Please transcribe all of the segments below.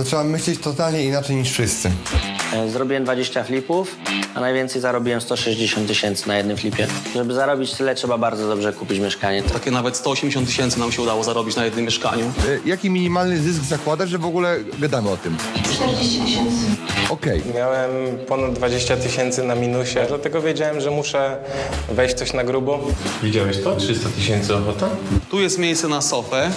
To trzeba myśleć totalnie inaczej niż wszyscy. E, Zrobiłem 20 flipów, a najwięcej zarobiłem 160 tysięcy na jednym flipie. Żeby zarobić tyle, trzeba bardzo dobrze kupić mieszkanie. Takie nawet 180 tysięcy nam się udało zarobić na jednym mieszkaniu. Y, Jaki minimalny zysk zakładasz, że w ogóle gadamy o tym? 40 tysięcy. Miałem ponad 20 tysięcy na minusie, dlatego wiedziałem, że muszę wejść coś na grubo. Widziałeś to? 300 tysięcy ochota? Tu jest miejsce na sofę.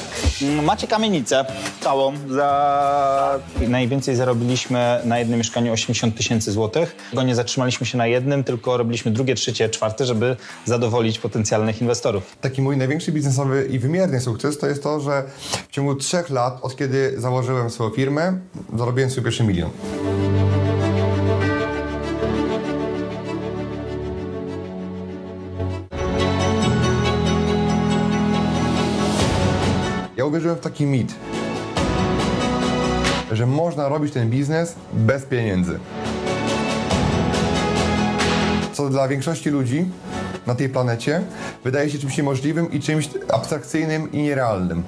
Macie kamienicę całą. Za... Najwięcej zarobiliśmy na jednym mieszkaniu 80 tysięcy złotych. Go nie zatrzymaliśmy się na jednym, tylko robiliśmy drugie, trzecie, czwarte, żeby zadowolić potencjalnych inwestorów. Taki mój największy biznesowy i wymierny sukces to jest to, że w ciągu trzech lat, od kiedy założyłem swoją firmę, zarobiłem swój pierwszy milion. Uwierzyłem w taki mit, że można robić ten biznes bez pieniędzy. Co dla większości ludzi na tej planecie wydaje się czymś niemożliwym i czymś abstrakcyjnym i nierealnym.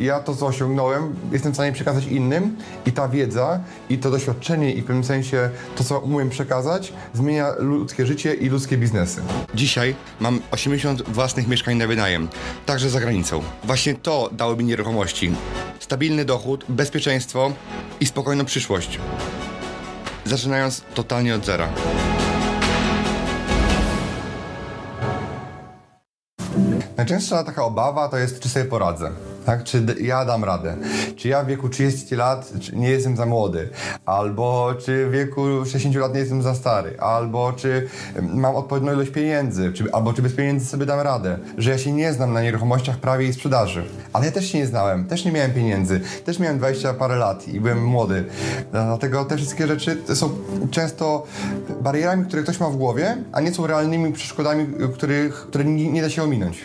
Ja to, co osiągnąłem, jestem w stanie przekazać innym i ta wiedza i to doświadczenie i w pewnym sensie to, co umiem przekazać, zmienia ludzkie życie i ludzkie biznesy. Dzisiaj mam 80 własnych mieszkań na wynajem, także za granicą. Właśnie to dało mi nieruchomości. Stabilny dochód, bezpieczeństwo i spokojną przyszłość. Zaczynając totalnie od zera. Najczęstsza taka obawa to jest, czy sobie poradzę. Tak? Czy ja dam radę? Czy ja w wieku 30 lat nie jestem za młody? Albo czy w wieku 60 lat nie jestem za stary? Albo czy mam odpowiednią ilość pieniędzy? Czy, albo czy bez pieniędzy sobie dam radę? Że ja się nie znam na nieruchomościach prawie i sprzedaży. Ale ja też się nie znałem, też nie miałem pieniędzy, też miałem 20 parę lat i byłem młody. Dlatego te wszystkie rzeczy są często barierami, które ktoś ma w głowie, a nie są realnymi przeszkodami, których, które nie da się ominąć.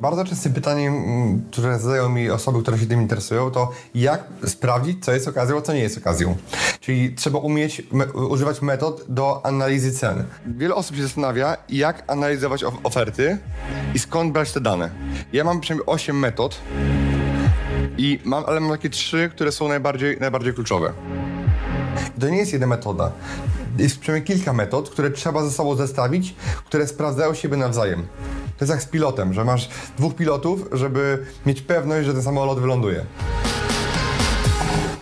Bardzo częstym pytaniem, mm, które zadają mi osoby, które się tym interesują, to jak sprawdzić, co jest okazją, a co nie jest okazją. Czyli trzeba umieć me- używać metod do analizy cen. Wiele osób się zastanawia, jak analizować of- oferty i skąd brać te dane. Ja mam przynajmniej 8 metod, i mam, ale mam takie trzy, które są najbardziej, najbardziej kluczowe. To nie jest jedna metoda. Jest przynajmniej kilka metod, które trzeba ze sobą zestawić, które sprawdzają siebie nawzajem. To jest jak z pilotem, że masz dwóch pilotów, żeby mieć pewność, że ten samolot wyląduje.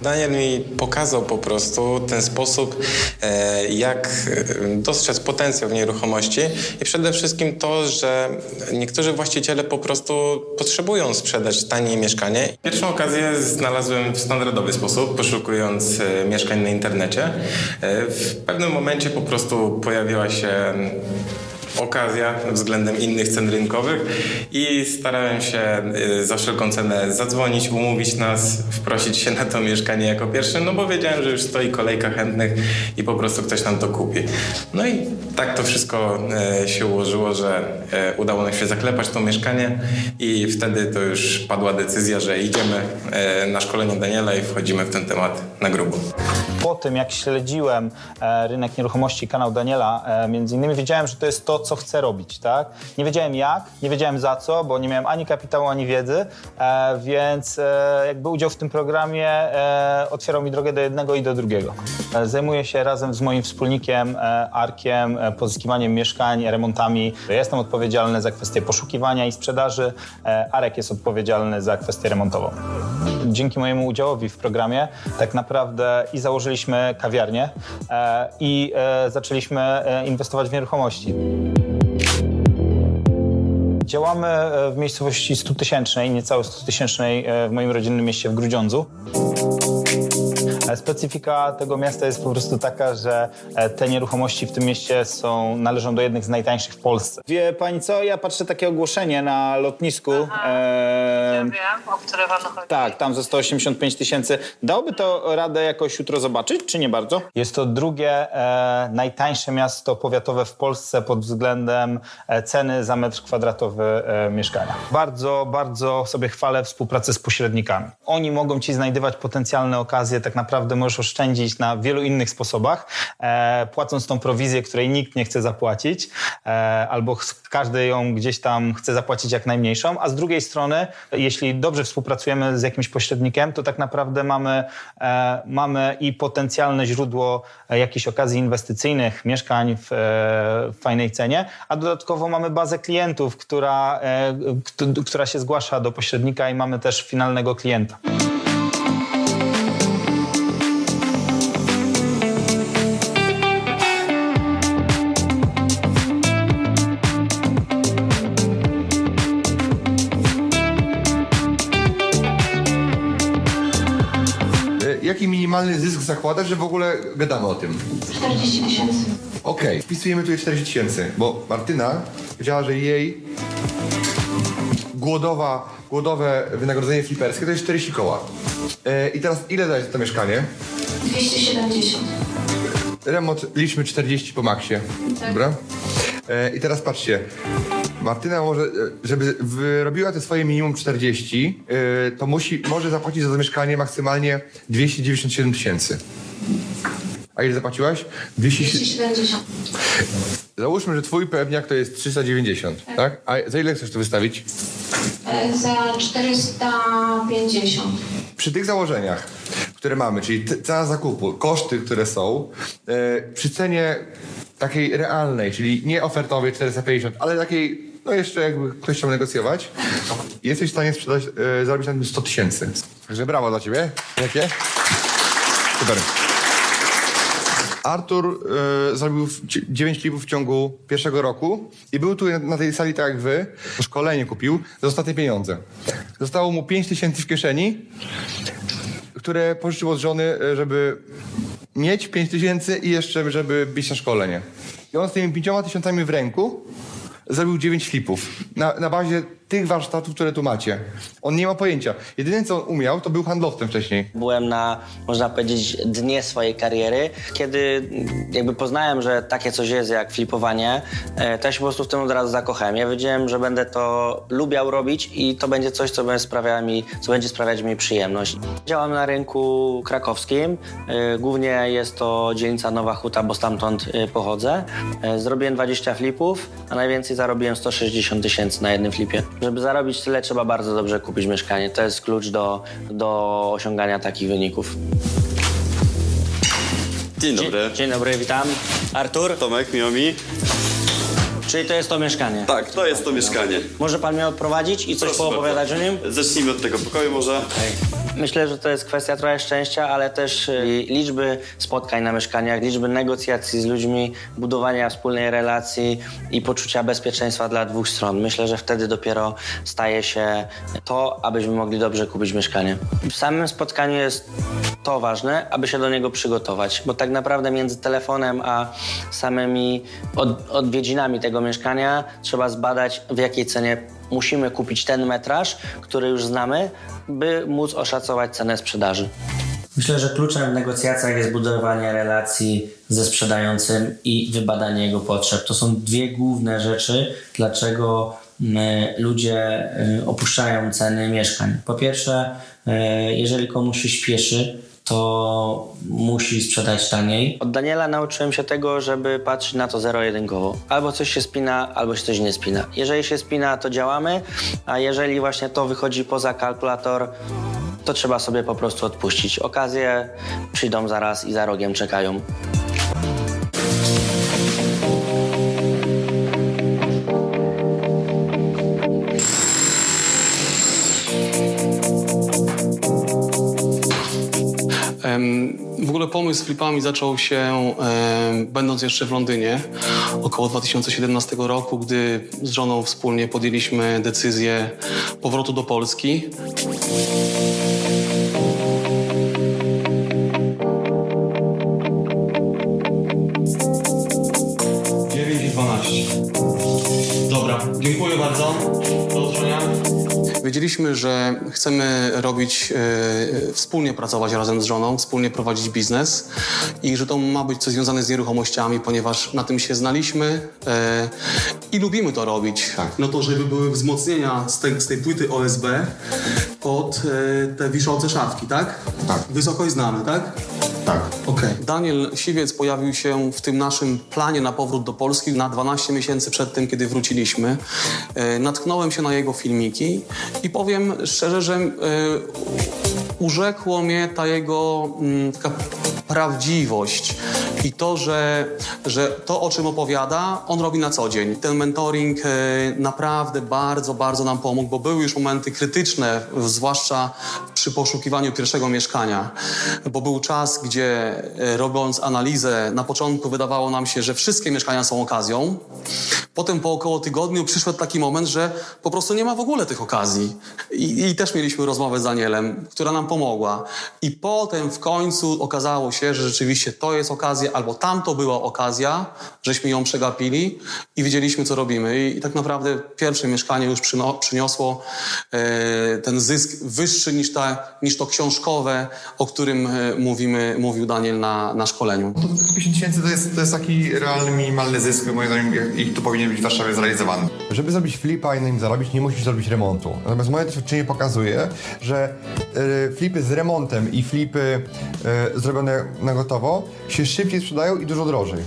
Daniel mi pokazał po prostu ten sposób, e, jak e, dostrzec potencjał w nieruchomości i przede wszystkim to, że niektórzy właściciele po prostu potrzebują sprzedać tanie mieszkanie. Pierwszą okazję znalazłem w standardowy sposób, poszukując e, mieszkań na internecie. W pewnym momencie po prostu pojawiła się okazja względem innych cen rynkowych i starałem się y, za wszelką cenę zadzwonić, umówić nas, wprosić się na to mieszkanie jako pierwszy, no bo wiedziałem, że już stoi kolejka chętnych i po prostu ktoś nam to kupi. No i tak to wszystko e, się ułożyło, że e, udało nam się zaklepać to mieszkanie i wtedy to już padła decyzja, że idziemy na szkolenie Daniela i wchodzimy w ten temat na grubo. Po tym, jak śledziłem e, rynek nieruchomości, kanał Daniela, e, między innymi, wiedziałem, że to jest to, co chcę robić, tak? Nie wiedziałem jak, nie wiedziałem za co, bo nie miałem ani kapitału, ani wiedzy, e, więc e, jakby udział w tym programie e, otwierał mi drogę do jednego i do drugiego. E, zajmuję się razem z moim wspólnikiem e, Arkiem e, pozyskiwaniem mieszkań, remontami. Jestem odpowiedzialny za kwestię poszukiwania i sprzedaży, Arek jest odpowiedzialny za kwestię remontową. Dzięki mojemu udziałowi w programie tak naprawdę i założyliśmy kawiarnię i zaczęliśmy inwestować w nieruchomości. Działamy e, w miejscowości 100 tysięcznej, niecałe 100 tysięcznej e, w moim rodzinnym mieście w Grudziądzu. E, Specyfika tego miasta jest po prostu taka, że e, te nieruchomości w tym mieście są, należą do jednych z najtańszych w Polsce. Wie pani co, ja patrzę takie ogłoszenie na lotnisku. E, Ja wiem, o które panu chodzi. tak, tam za 185 tysięcy. Dałoby to radę jakoś jutro zobaczyć, czy nie bardzo? Jest to drugie e, najtańsze miasto powiatowe w Polsce pod względem e, ceny za metr kwadratowy e, mieszkania. Bardzo, bardzo sobie chwalę współpracę z pośrednikami. Oni mogą ci znajdywać potencjalne okazje, tak naprawdę możesz oszczędzić na wielu innych sposobach, e, płacąc tą prowizję, której nikt nie chce zapłacić, e, albo każdy ją gdzieś tam chce zapłacić jak najmniejszą, a z drugiej strony, jeśli dobrze współpracujemy z jakimś pośrednikiem, to tak naprawdę mamy, e, mamy i potencjalne źródło e, jakichś okazji inwestycyjnych, mieszkań w, e, w fajnej cenie, a dodatkowo mamy bazę klientów, która, e, kt- która się zgłasza do pośrednika i mamy też finalnego klienta. Minimalny zysk zakładasz, że w ogóle gadamy o tym? 40 tysięcy. Okej, wpisujemy tutaj 40 tysięcy, bo Martyna powiedziała, że jej głodowa, głodowe wynagrodzenie fliperskie to jest 40 koła. E, I teraz ile dajesz za to mieszkanie? 270. Remont liczmy 40 po maksie. Dobra? E, I teraz patrzcie. Martyna może, e, żeby wyrobiła te swoje minimum 40, e, to musi, może zapłacić za to mieszkanie maksymalnie 297 tysięcy. A ile zapłaciłaś? 200, 270. Załóżmy, że twój pewniak to jest 390, tak? A za ile chcesz to wystawić? E, Za 450. Przy tych założeniach, które mamy, czyli cena zakupu, koszty, które są, przy cenie takiej realnej, czyli nie ofertowej 450, ale takiej, no jeszcze jakby ktoś chciał negocjować, jesteś w stanie sprzedać, e, zarobić na tym 100 tysięcy. Także brawo dla ciebie. Jakie? Super. Artur e, zrobił 9 klipów w ciągu pierwszego roku i był tu na tej sali tak jak wy, szkolenie kupił za ostatnie pieniądze. Zostało mu 5 tysięcy w kieszeni, które pożyczył od żony, e, żeby mieć 5 tysięcy i jeszcze, żeby być na szkolenie. I on z tymi 5 tysiącami w ręku zrobił 9 flipów. Na, na bazie tych warsztatów, które tu macie. On nie ma pojęcia. Jedyne, co on umiał, to był handlowcem wcześniej. Byłem na, można powiedzieć, dnie swojej kariery, kiedy jakby poznałem, że takie coś jest jak flipowanie, e, to ja się po prostu w tym od razu zakochałem. Ja wiedziałem, że będę to lubiał robić i to będzie coś, co będzie, sprawia mi, co będzie sprawiać mi przyjemność. Działam na rynku krakowskim. e, Głównie jest to dzielnica Nowa Huta, bo stamtąd e, pochodzę. Zrobiłem 20 flipów, a najwięcej zarobiłem 160 tysięcy na jednym flipie. Żeby zarobić tyle, trzeba bardzo dobrze kupić mieszkanie. To jest klucz do, do osiągania takich wyników. Dzień dobry. Dzień, dobry, witam. Artur, Tomek, miło mi. czyli to jest to mieszkanie? Tak, to jest to mieszkanie. Może pan mnie odprowadzić i coś Proszę poopowiadać bardzo. o nim? Zacznijmy od tego pokoju może. Myślę, że to jest kwestia trochę szczęścia, ale też y, liczby spotkań na mieszkaniach, liczby negocjacji z ludźmi, budowania wspólnej relacji i poczucia bezpieczeństwa dla dwóch stron. Myślę, że wtedy dopiero staje się to, abyśmy mogli dobrze kupić mieszkanie. W samym spotkaniu jest to ważne, aby się do niego przygotować, bo tak naprawdę między telefonem a samymi od, odwiedzinami tego mieszkania trzeba zbadać, w jakiej cenie musimy kupić ten metraż, który już znamy, by móc oszacować cenę sprzedaży. Myślę, że kluczem w negocjacjach jest budowanie relacji ze sprzedającym i wybadanie jego potrzeb. To są dwie główne rzeczy, dlaczego mm, ludzie y, opuszczają ceny mieszkań. Po pierwsze, y, jeżeli komuś się śpieszy, to musi sprzedać taniej. Od Daniela nauczyłem się tego, żeby patrzeć na to zero-jedynkowo. Albo coś się spina, albo się coś nie spina. Jeżeli się spina, to działamy, a jeżeli właśnie to wychodzi poza kalkulator, to trzeba sobie po prostu odpuścić. Okazje przyjdą zaraz i za rogiem czekają. ogóle pomysł z klipami zaczął się e, będąc jeszcze w Londynie około 2017 roku, gdy z żoną wspólnie podjęliśmy decyzję powrotu do Polski. Dobra, dziękuję bardzo. Do usłyszenia. Wiedzieliśmy, że chcemy robić, e, wspólnie pracować razem z żoną, wspólnie prowadzić biznes i że to ma być coś związane z nieruchomościami, ponieważ na tym się znaliśmy e, i lubimy to robić. No to, żeby były wzmocnienia z tej, z tej płyty OSB pod e, te wiszące szafki, tak? Tak. Wysokość znamy, tak? Tak. Okej. Daniel Siwiec pojawił się w tym naszym planie na powrót do Polski na 12 miesięcy przed tym, kiedy wróciliśmy. E, natknąłem się na jego filmiki i powiem szczerze, że e, urzekło mnie ta jego mm, taka prawdziwość i to, że, że to, o czym opowiada, on robi na co dzień. Ten mentoring e, naprawdę bardzo, bardzo nam pomógł, bo były już momenty krytyczne, zwłaszcza przy poszukiwaniu pierwszego mieszkania, bo był czas, gdzie e, robiąc analizę, na początku wydawało nam się, że wszystkie mieszkania są okazją. Potem po około tygodniu przyszedł taki moment, że po prostu nie ma w ogóle tych okazji. I, i też mieliśmy rozmowę z Danielem, która nam pomogła. I potem w końcu okazało się, że rzeczywiście to jest okazja, albo tamto była okazja, żeśmy ją przegapili i wiedzieliśmy, co robimy. I, i tak naprawdę pierwsze mieszkanie już przyno, przyniosło e, ten zysk wyższy niż, ta, niż to książkowe, o którym e, mówimy, mówił Daniel na, na szkoleniu. No to 50 tysięcy to jest, to jest taki realny, minimalny zysk, moim zdaniem, i tu powinien być w Warszawie zrealizowany. Żeby zrobić flipa i na nim zarobić, nie musisz zrobić remontu. Natomiast moje doświadczenie pokazuje, że e, flipy z remontem i flipy e, zrobione na gotowo się szybciej sprzedają i dużo drożej.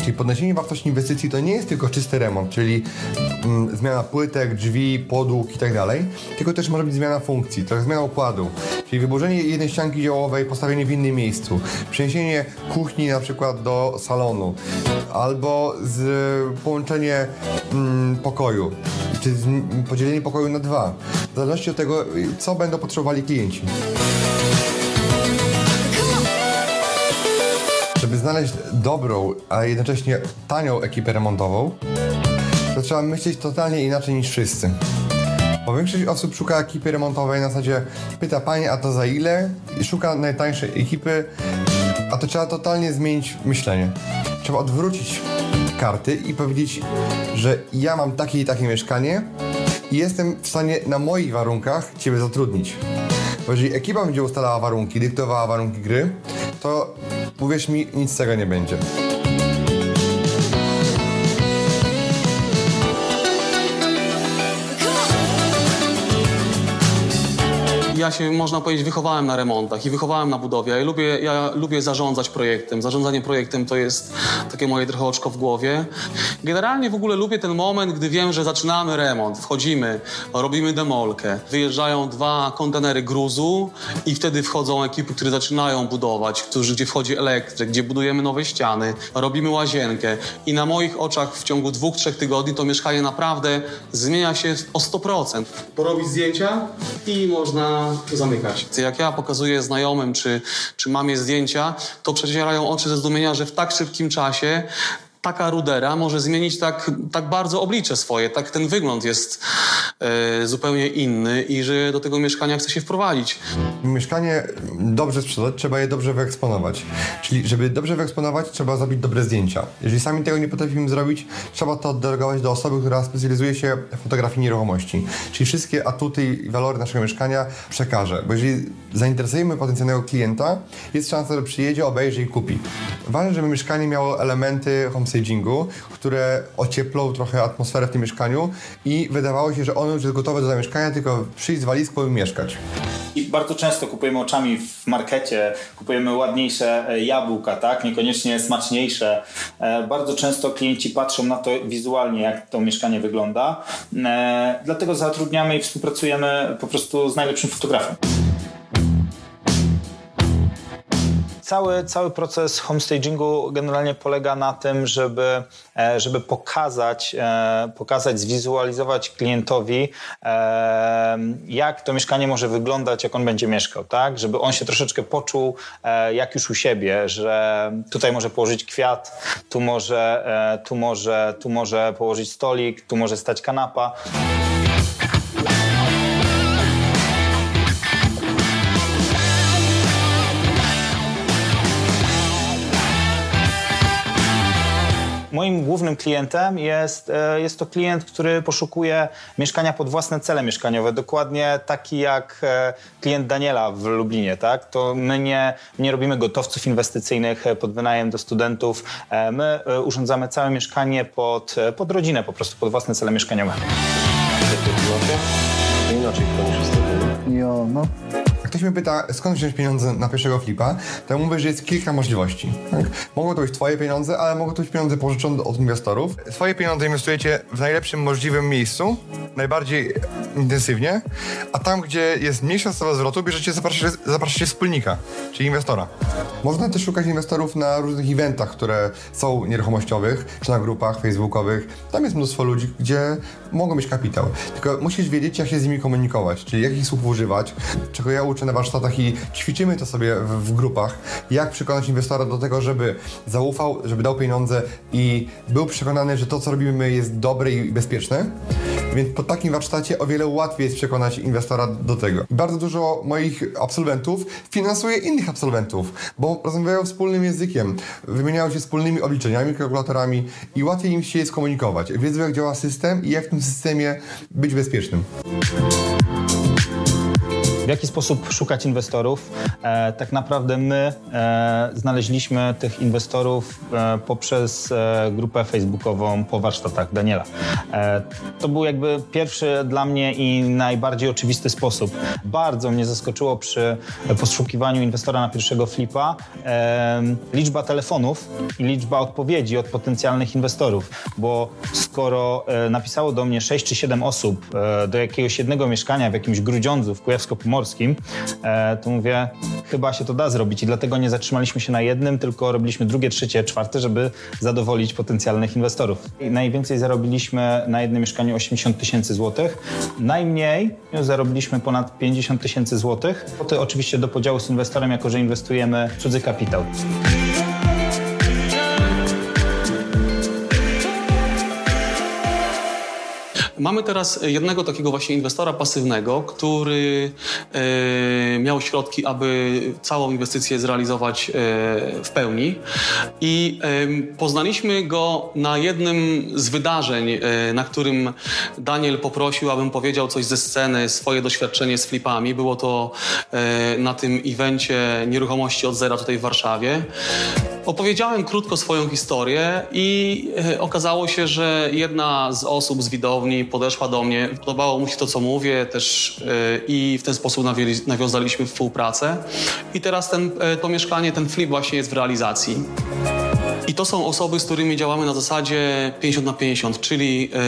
Czyli podniesienie wartości inwestycji to nie jest tylko czysty remont, czyli mm, zmiana płytek, drzwi, podłóg i tak dalej, tylko też może być zmiana funkcji, trochę zmiana układu. Czyli wyburzenie jednej ścianki działowej, postawienie w innym miejscu, przeniesienie kuchni na przykład do salonu, albo z, połączenie mm, pokoju, czy z, podzielenie pokoju na dwa. W zależności od tego, co będą potrzebowali klienci. Znaleźć dobrą, a jednocześnie tanią ekipę remontową, to trzeba myśleć totalnie inaczej niż wszyscy. Bo większość osób szuka ekipy remontowej na zasadzie pyta panie, a to za ile? I szuka najtańszej ekipy, a to trzeba totalnie zmienić myślenie. Trzeba odwrócić karty i powiedzieć, że ja mam takie i takie mieszkanie i jestem w stanie na moich warunkach Ciebie zatrudnić. Bo jeżeli ekipa będzie ustalała warunki, dyktowała warunki gry, to uwierz mi, nic z tego nie będzie. Ja się, można powiedzieć, wychowałem na remontach i wychowałem na budowie. Ja lubię, ja lubię zarządzać projektem. Zarządzanie projektem to jest takie moje trochę oczko w głowie. Generalnie w ogóle lubię ten moment, gdy wiem, że zaczynamy remont, wchodzimy, robimy demolkę, wyjeżdżają dwa kontenery gruzu i wtedy wchodzą ekipy, które zaczynają budować, którzy, gdzie wchodzi elektryk, gdzie budujemy nowe ściany, robimy łazienkę i na moich oczach w ciągu dwóch, trzech tygodni to mieszkanie naprawdę zmienia się o 100%. Porobić zdjęcia i można zamykać. Jak ja pokazuję znajomym czy, czy mamie zdjęcia, to przecierają oczy ze zdumienia, że w tak szybkim czasie taka rudera może zmienić tak, tak bardzo oblicze swoje, tak ten wygląd jest e, zupełnie inny i że do tego mieszkania chce się wprowadzić. Mieszkanie dobrze sprzedać, trzeba je dobrze wyeksponować. Czyli, żeby dobrze wyeksponować, trzeba zrobić dobre zdjęcia. Jeżeli sami tego nie potrafimy zrobić, trzeba to oddelegować do osoby, która specjalizuje się w fotografii nieruchomości. Czyli wszystkie atuty i walory naszego mieszkania przekaże. Bo jeżeli zainteresujemy potencjalnego klienta, jest szansa, że przyjedzie, obejrzy i kupi. Ważne, żeby mieszkanie miało elementy homestagingu, które ocieplą trochę atmosferę w tym mieszkaniu i wydawało się, że ono już jest gotowe do zamieszkania, tylko przyjść z walizką i mieszkać. I bardzo często kupujemy oczami w markecie, kupujemy ładniejsze e, jabłka, tak? Niekoniecznie smaczniejsze. E, Bardzo często klienci patrzą na to wizualnie, jak to mieszkanie wygląda. E, Dlatego zatrudniamy i współpracujemy po prostu z najlepszym fotografem. Cały, cały proces homestagingu generalnie polega na tym, żeby, e, żeby pokazać, e, pokazać, zwizualizować klientowi, e, jak to mieszkanie może wyglądać, jak on będzie mieszkał, tak? Żeby on się troszeczkę poczuł jak już u siebie, że tutaj może położyć kwiat, tu może, tu może, tu może położyć stolik, tu może stać kanapa. Moim głównym klientem jest, e, jest to klient, który poszukuje mieszkania pod własne cele mieszkaniowe, dokładnie taki jak e, klient Daniela w Lublinie, tak? To my nie, nie robimy gotowców inwestycyjnych e, pod wynajem do studentów, my urządzamy całe mieszkanie pod, pod rodzinę, po prostu pod własne cele mieszkaniowe. Jo, no. Ktoś mnie pyta, skąd wziąć pieniądze na pierwszego flipa, to ja mówię, że jest kilka możliwości. Tak? Mogą to być twoje pieniądze, ale mogą to być pieniądze pożyczone od inwestorów. Swoje pieniądze inwestujecie w najlepszym możliwym miejscu, najbardziej intensywnie, a tam, gdzie jest mniejsza stopa zwrotu, bierzecie, zapraszacie, zapraszacie wspólnika, czyli inwestora. Można też szukać inwestorów na różnych eventach, które są nieruchomościowych, czy na grupach facebookowych. Tam jest mnóstwo ludzi, gdzie mogą mieć kapitał. Tylko musisz wiedzieć, jak się z nimi komunikować, czyli jakich słów używać, czego ja uczę na warsztatach i ćwiczymy to sobie w, w grupach, jak przekonać inwestora do tego, żeby zaufał, żeby dał pieniądze i był przekonany, że to, co robimy jest dobre i bezpieczne. Więc po takim warsztacie o wiele łatwiej jest przekonać inwestora do tego. Bardzo dużo moich absolwentów finansuje innych absolwentów, bo rozmawiają wspólnym językiem, wymieniają się wspólnymi obliczeniami, kalkulatorami i łatwiej im się je skomunikować. Wiedzą, jak działa system i jak w tym systemie być bezpiecznym. W jaki sposób szukać inwestorów? E, tak naprawdę my e, znaleźliśmy tych inwestorów e, poprzez grupę facebookową po warsztatach Daniela. To był jakby pierwszy dla mnie i najbardziej oczywisty sposób. Bardzo mnie zaskoczyło przy poszukiwaniu inwestora na pierwszego flipa liczba telefonów i liczba odpowiedzi od potencjalnych inwestorów, bo skoro napisało do mnie 6 czy 7 osób do jakiegoś jednego mieszkania w jakimś Grudziądzu w Kujawsko-Pomorskim, e, to mówię, chyba się to da zrobić i dlatego nie zatrzymaliśmy się na jednym, tylko robiliśmy drugie, trzecie, czwarte, żeby zadowolić potencjalnych inwestorów. I najwięcej zarobiliśmy na jednym mieszkaniu 80 tysięcy złotych, najmniej zarobiliśmy ponad 50 tysięcy złotych. To oczywiście do podziału z inwestorem, jako że inwestujemy cudzy kapitał. Mamy teraz jednego takiego właśnie inwestora pasywnego, który e, miał środki, aby całą inwestycję zrealizować e, w pełni. I poznaliśmy go na jednym z wydarzeń, e, na którym Daniel poprosił, abym powiedział coś ze sceny, swoje doświadczenie z flipami. Było to na tym evencie nieruchomości od zera tutaj w Warszawie. Opowiedziałem krótko swoją historię i e, okazało się, że jedna z osób z widowni podeszła do mnie, podobało mu się to, co mówię też e, i w ten sposób nawiązaliśmy współpracę. I teraz ten, e, to mieszkanie, ten flip właśnie jest w realizacji. I to są osoby, z którymi działamy na zasadzie 50 na 50, czyli e,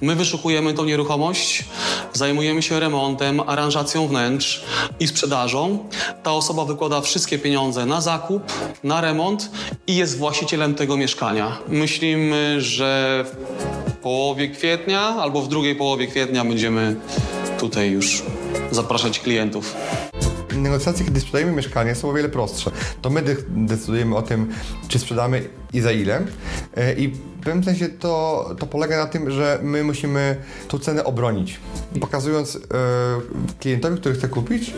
my wyszukujemy tą nieruchomość, zajmujemy się remontem, aranżacją wnętrz i sprzedażą. Ta osoba wykłada wszystkie pieniądze na zakup, na remont i jest właścicielem tego mieszkania. Myślimy, że w połowie kwietnia albo w drugiej połowie kwietnia będziemy tutaj już zapraszać klientów. Negocjacje, kiedy sprzedajemy mieszkanie, są o wiele prostsze. To my de- decydujemy o tym, czy sprzedamy i za ile. E, I w pewnym sensie to, to polega na tym, że my musimy tą cenę obronić. Pokazując e, klientowi, który chce kupić,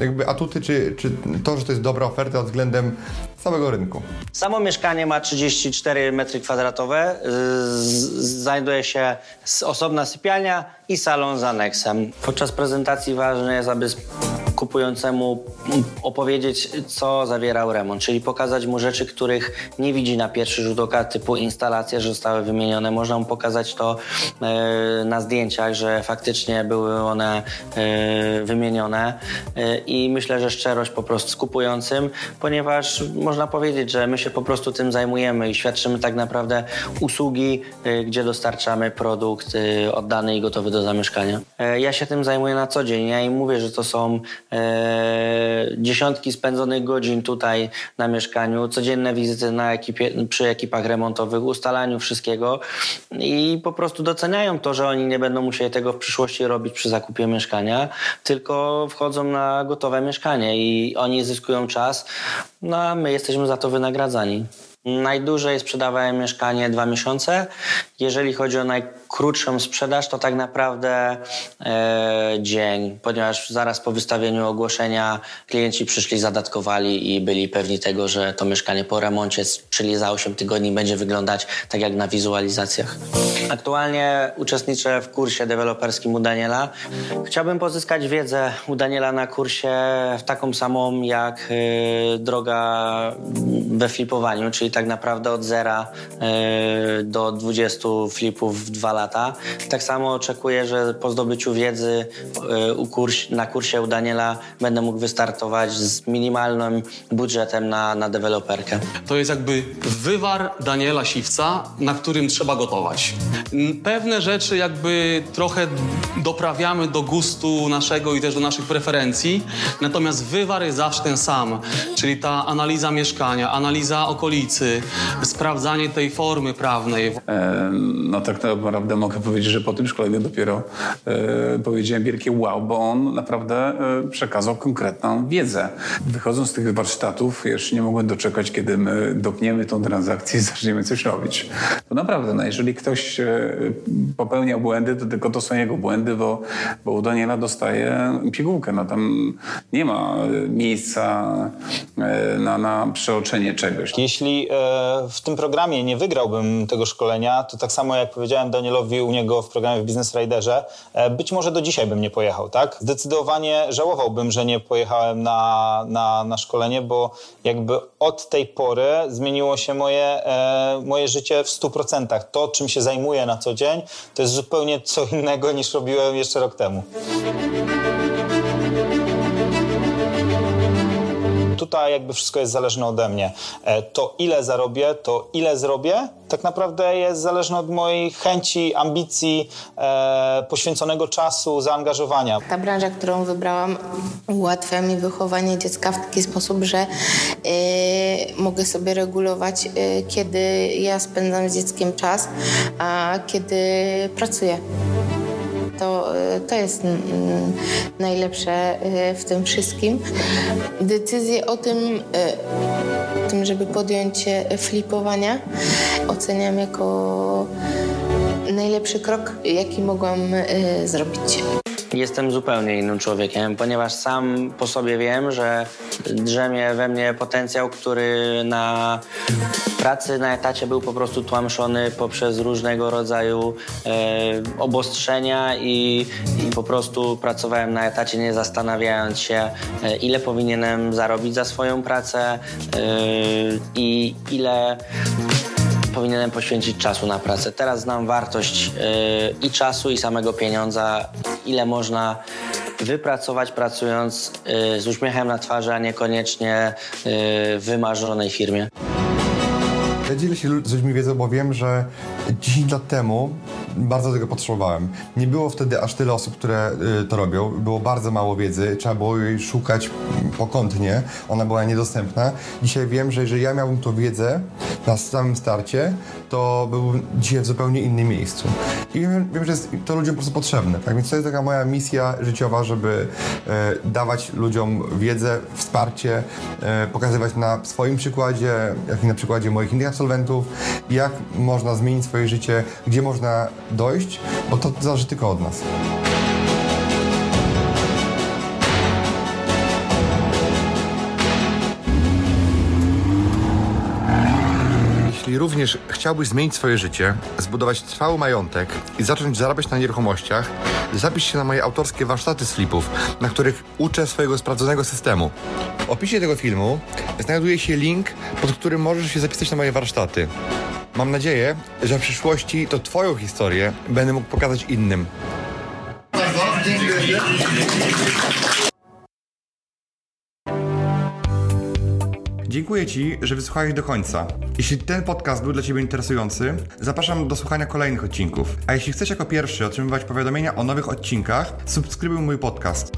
e, jakby atuty, czy, czy to, że to jest dobra oferta względem całego rynku. Samo mieszkanie ma 34 metry kwadratowe. Z- Znajduje się osobna sypialnia i salon z aneksem. Podczas prezentacji ważne jest, aby kupującemu opowiedzieć, co zawierał remont, czyli pokazać mu rzeczy, których nie widzi na pierwszy rzut oka, typu instalacje, że zostały wymienione. Można mu pokazać to e, na zdjęciach, że faktycznie były one e, wymienione E, i myślę, że szczerość po prostu z kupującym, ponieważ można powiedzieć, że my się po prostu tym zajmujemy i świadczymy tak naprawdę usługi, gdzie dostarczamy produkt oddany i gotowy do zamieszkania. Ja się tym zajmuję na co dzień. Ja im mówię, że to są dziesiątki spędzonych godzin tutaj na mieszkaniu, codzienne wizyty na ekipie, przy ekipach remontowych, ustalaniu wszystkiego i po prostu doceniają to, że oni nie będą musieli tego w przyszłości robić przy zakupie mieszkania, tylko wchodzą na gotowe mieszkanie i oni zyskują czas, no a my jesteśmy za to wynagradzani. Najdłużej sprzedawałem mieszkanie dwa miesiące. Jeżeli chodzi o najkrótszą sprzedaż, to tak naprawdę e, dzień, ponieważ zaraz po wystawieniu ogłoszenia klienci przyszli, zadatkowali i byli pewni tego, że to mieszkanie po remoncie, czyli za 8 tygodni, będzie wyglądać tak jak na wizualizacjach. Aktualnie uczestniczę w kursie deweloperskim u Daniela. Chciałbym pozyskać wiedzę u Daniela na kursie taką samą jak e, droga we flipowaniu, czyli tak naprawdę od zera e, do 20 flipów w dwa lata. Tak samo oczekuję, że po zdobyciu wiedzy u kurs, na kursie u Daniela będę mógł wystartować z minimalnym budżetem na, na deweloperkę. To jest jakby wywar Daniela Siwca, na którym trzeba gotować. Pewne rzeczy jakby trochę doprawiamy do gustu naszego i też do naszych preferencji, natomiast wywar jest zawsze ten sam, czyli ta analiza mieszkania, analiza okolicy, sprawdzanie tej formy prawnej. E, No tak naprawdę mogę powiedzieć, że po tym szkoleniu dopiero e, powiedziałem wielkie wow, bo on naprawdę e, przekazał konkretną wiedzę. Wychodząc z tych warsztatów, jeszcze nie mogłem doczekać, kiedy my dopniemy tą transakcję i zaczniemy coś robić. To naprawdę, no, jeżeli ktoś e, popełnia błędy, to tylko to są jego błędy, bo, bo u Daniela dostaje pigułkę. No tam nie ma miejsca na, na przeoczenie czegoś. Jeśli w tym programie nie wygrałbym tego szkolenia, to tak samo jak powiedziałem Danielowi u niego w programie w Business Riderze, e, być może do dzisiaj bym nie pojechał, tak? Zdecydowanie żałowałbym, że nie pojechałem na, na, na szkolenie, bo jakby od tej pory zmieniło się moje, e, moje życie w 100%. To, czym się zajmuję na co dzień, to jest zupełnie co innego niż robiłem jeszcze rok temu. Tutaj jakby wszystko jest zależne ode mnie. E, To ile zarobię, to ile zrobię, tak naprawdę jest zależne od mojej chęci, ambicji, e, poświęconego czasu, zaangażowania. Ta branża, którą wybrałam, ułatwia mi wychowanie dziecka w taki sposób, że e, mogę sobie regulować, kiedy ja spędzam z dzieckiem czas, a kiedy pracuję. To, e, to jest mm, najlepsze e, w tym wszystkim. Decyzję o tym, e, tym, żeby podjąć się flipowania, oceniam jako najlepszy krok, jaki mogłam zrobić. Jestem zupełnie innym człowiekiem, ponieważ sam po sobie wiem, że drzemie we mnie potencjał, który na pracy na etacie był po prostu tłamszony poprzez różnego rodzaju e, obostrzenia i, i po prostu pracowałem na etacie nie zastanawiając się, e, ile powinienem zarobić za swoją pracę e, i ile powinienem poświęcić czasu na pracę. Teraz znam wartość y, i czasu, i samego pieniądza, ile można wypracować pracując y, z uśmiechem na twarzy, a niekoniecznie y, wymarzonej firmie. Dzielę się z ludźmi wiedzą, bo wiem, że 10 lat temu bardzo tego potrzebowałem. Nie było wtedy aż tyle osób, które y, to robią. Było bardzo mało wiedzy, trzeba było jej szukać pokątnie. Ona była niedostępna. Dzisiaj wiem, że jeżeli ja miałbym tą wiedzę na samym starcie, to byłbym dzisiaj w zupełnie innym miejscu. I wiem, wiem że jest to ludziom po prostu potrzebne. Tak więc to jest taka moja misja życiowa, żeby e, dawać ludziom wiedzę, wsparcie, e, pokazywać na swoim przykładzie, jak i na przykładzie moich innych absolwentów, jak można zmienić swoje życie, gdzie można dojść, bo to zależy tylko od nas. Jeśli również chciałbyś zmienić swoje życie, zbudować trwały majątek i zacząć zarabiać na nieruchomościach, zapisz się na moje autorskie warsztaty slipów, na których uczę swojego sprawdzonego systemu. W opisie tego filmu znajduje się link, pod którym możesz się zapisać na moje warsztaty. Mam nadzieję, że w przyszłości to Twoją historię będę mógł pokazać innym. Dziękuję Ci, że wysłuchałeś do końca. Jeśli ten podcast był dla Ciebie interesujący, zapraszam do słuchania kolejnych odcinków. A jeśli chcesz jako pierwszy otrzymywać powiadomienia o nowych odcinkach, subskrybuj mój podcast.